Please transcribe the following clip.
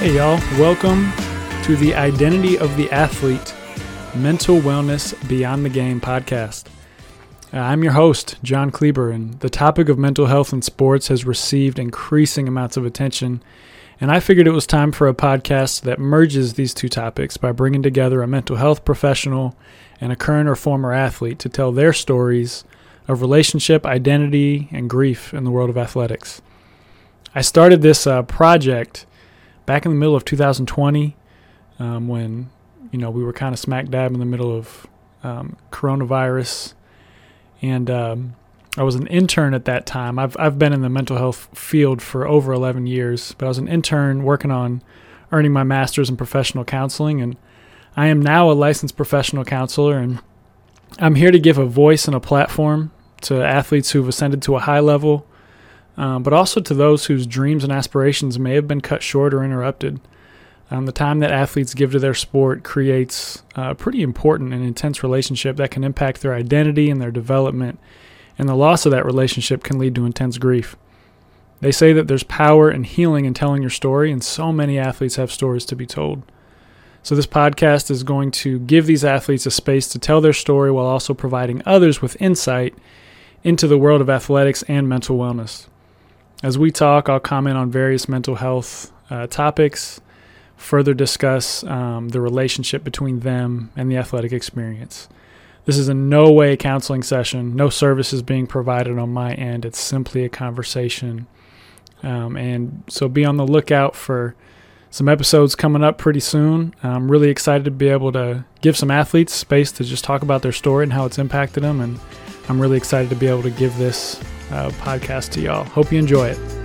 Hey, y'all. Welcome to the Identity of the Athlete Mental Wellness Beyond the Game podcast. Uh, I'm your host, John Kleber, and the topic of mental health in sports has received increasing amounts of attention. And I figured it was time for a podcast that merges these two topics by bringing together a mental health professional and a current or former athlete to tell their stories of relationship, identity, and grief in the world of athletics. I started this uh, project back in the middle of 2020 um, when you know we were kind of smack dab in the middle of um, coronavirus and um, I was an intern at that time. I've I've been in the mental health field for over 11 years, but I was an intern working on earning my master's in professional counseling and I am now a licensed professional counselor and I'm here to give a voice and a platform to athletes who've ascended to a high level um, but also to those whose dreams and aspirations may have been cut short or interrupted. Um, the time that athletes give to their sport creates a pretty important and intense relationship that can impact their identity and their development, and the loss of that relationship can lead to intense grief. They say that there's power and healing in telling your story, and so many athletes have stories to be told. So, this podcast is going to give these athletes a space to tell their story while also providing others with insight into the world of athletics and mental wellness. As we talk, I'll comment on various mental health uh, topics, further discuss um, the relationship between them and the athletic experience. This is in no way a counseling session, no services being provided on my end. It's simply a conversation. Um, and so be on the lookout for some episodes coming up pretty soon. I'm really excited to be able to give some athletes space to just talk about their story and how it's impacted them. And I'm really excited to be able to give this uh, podcast to y'all. Hope you enjoy it.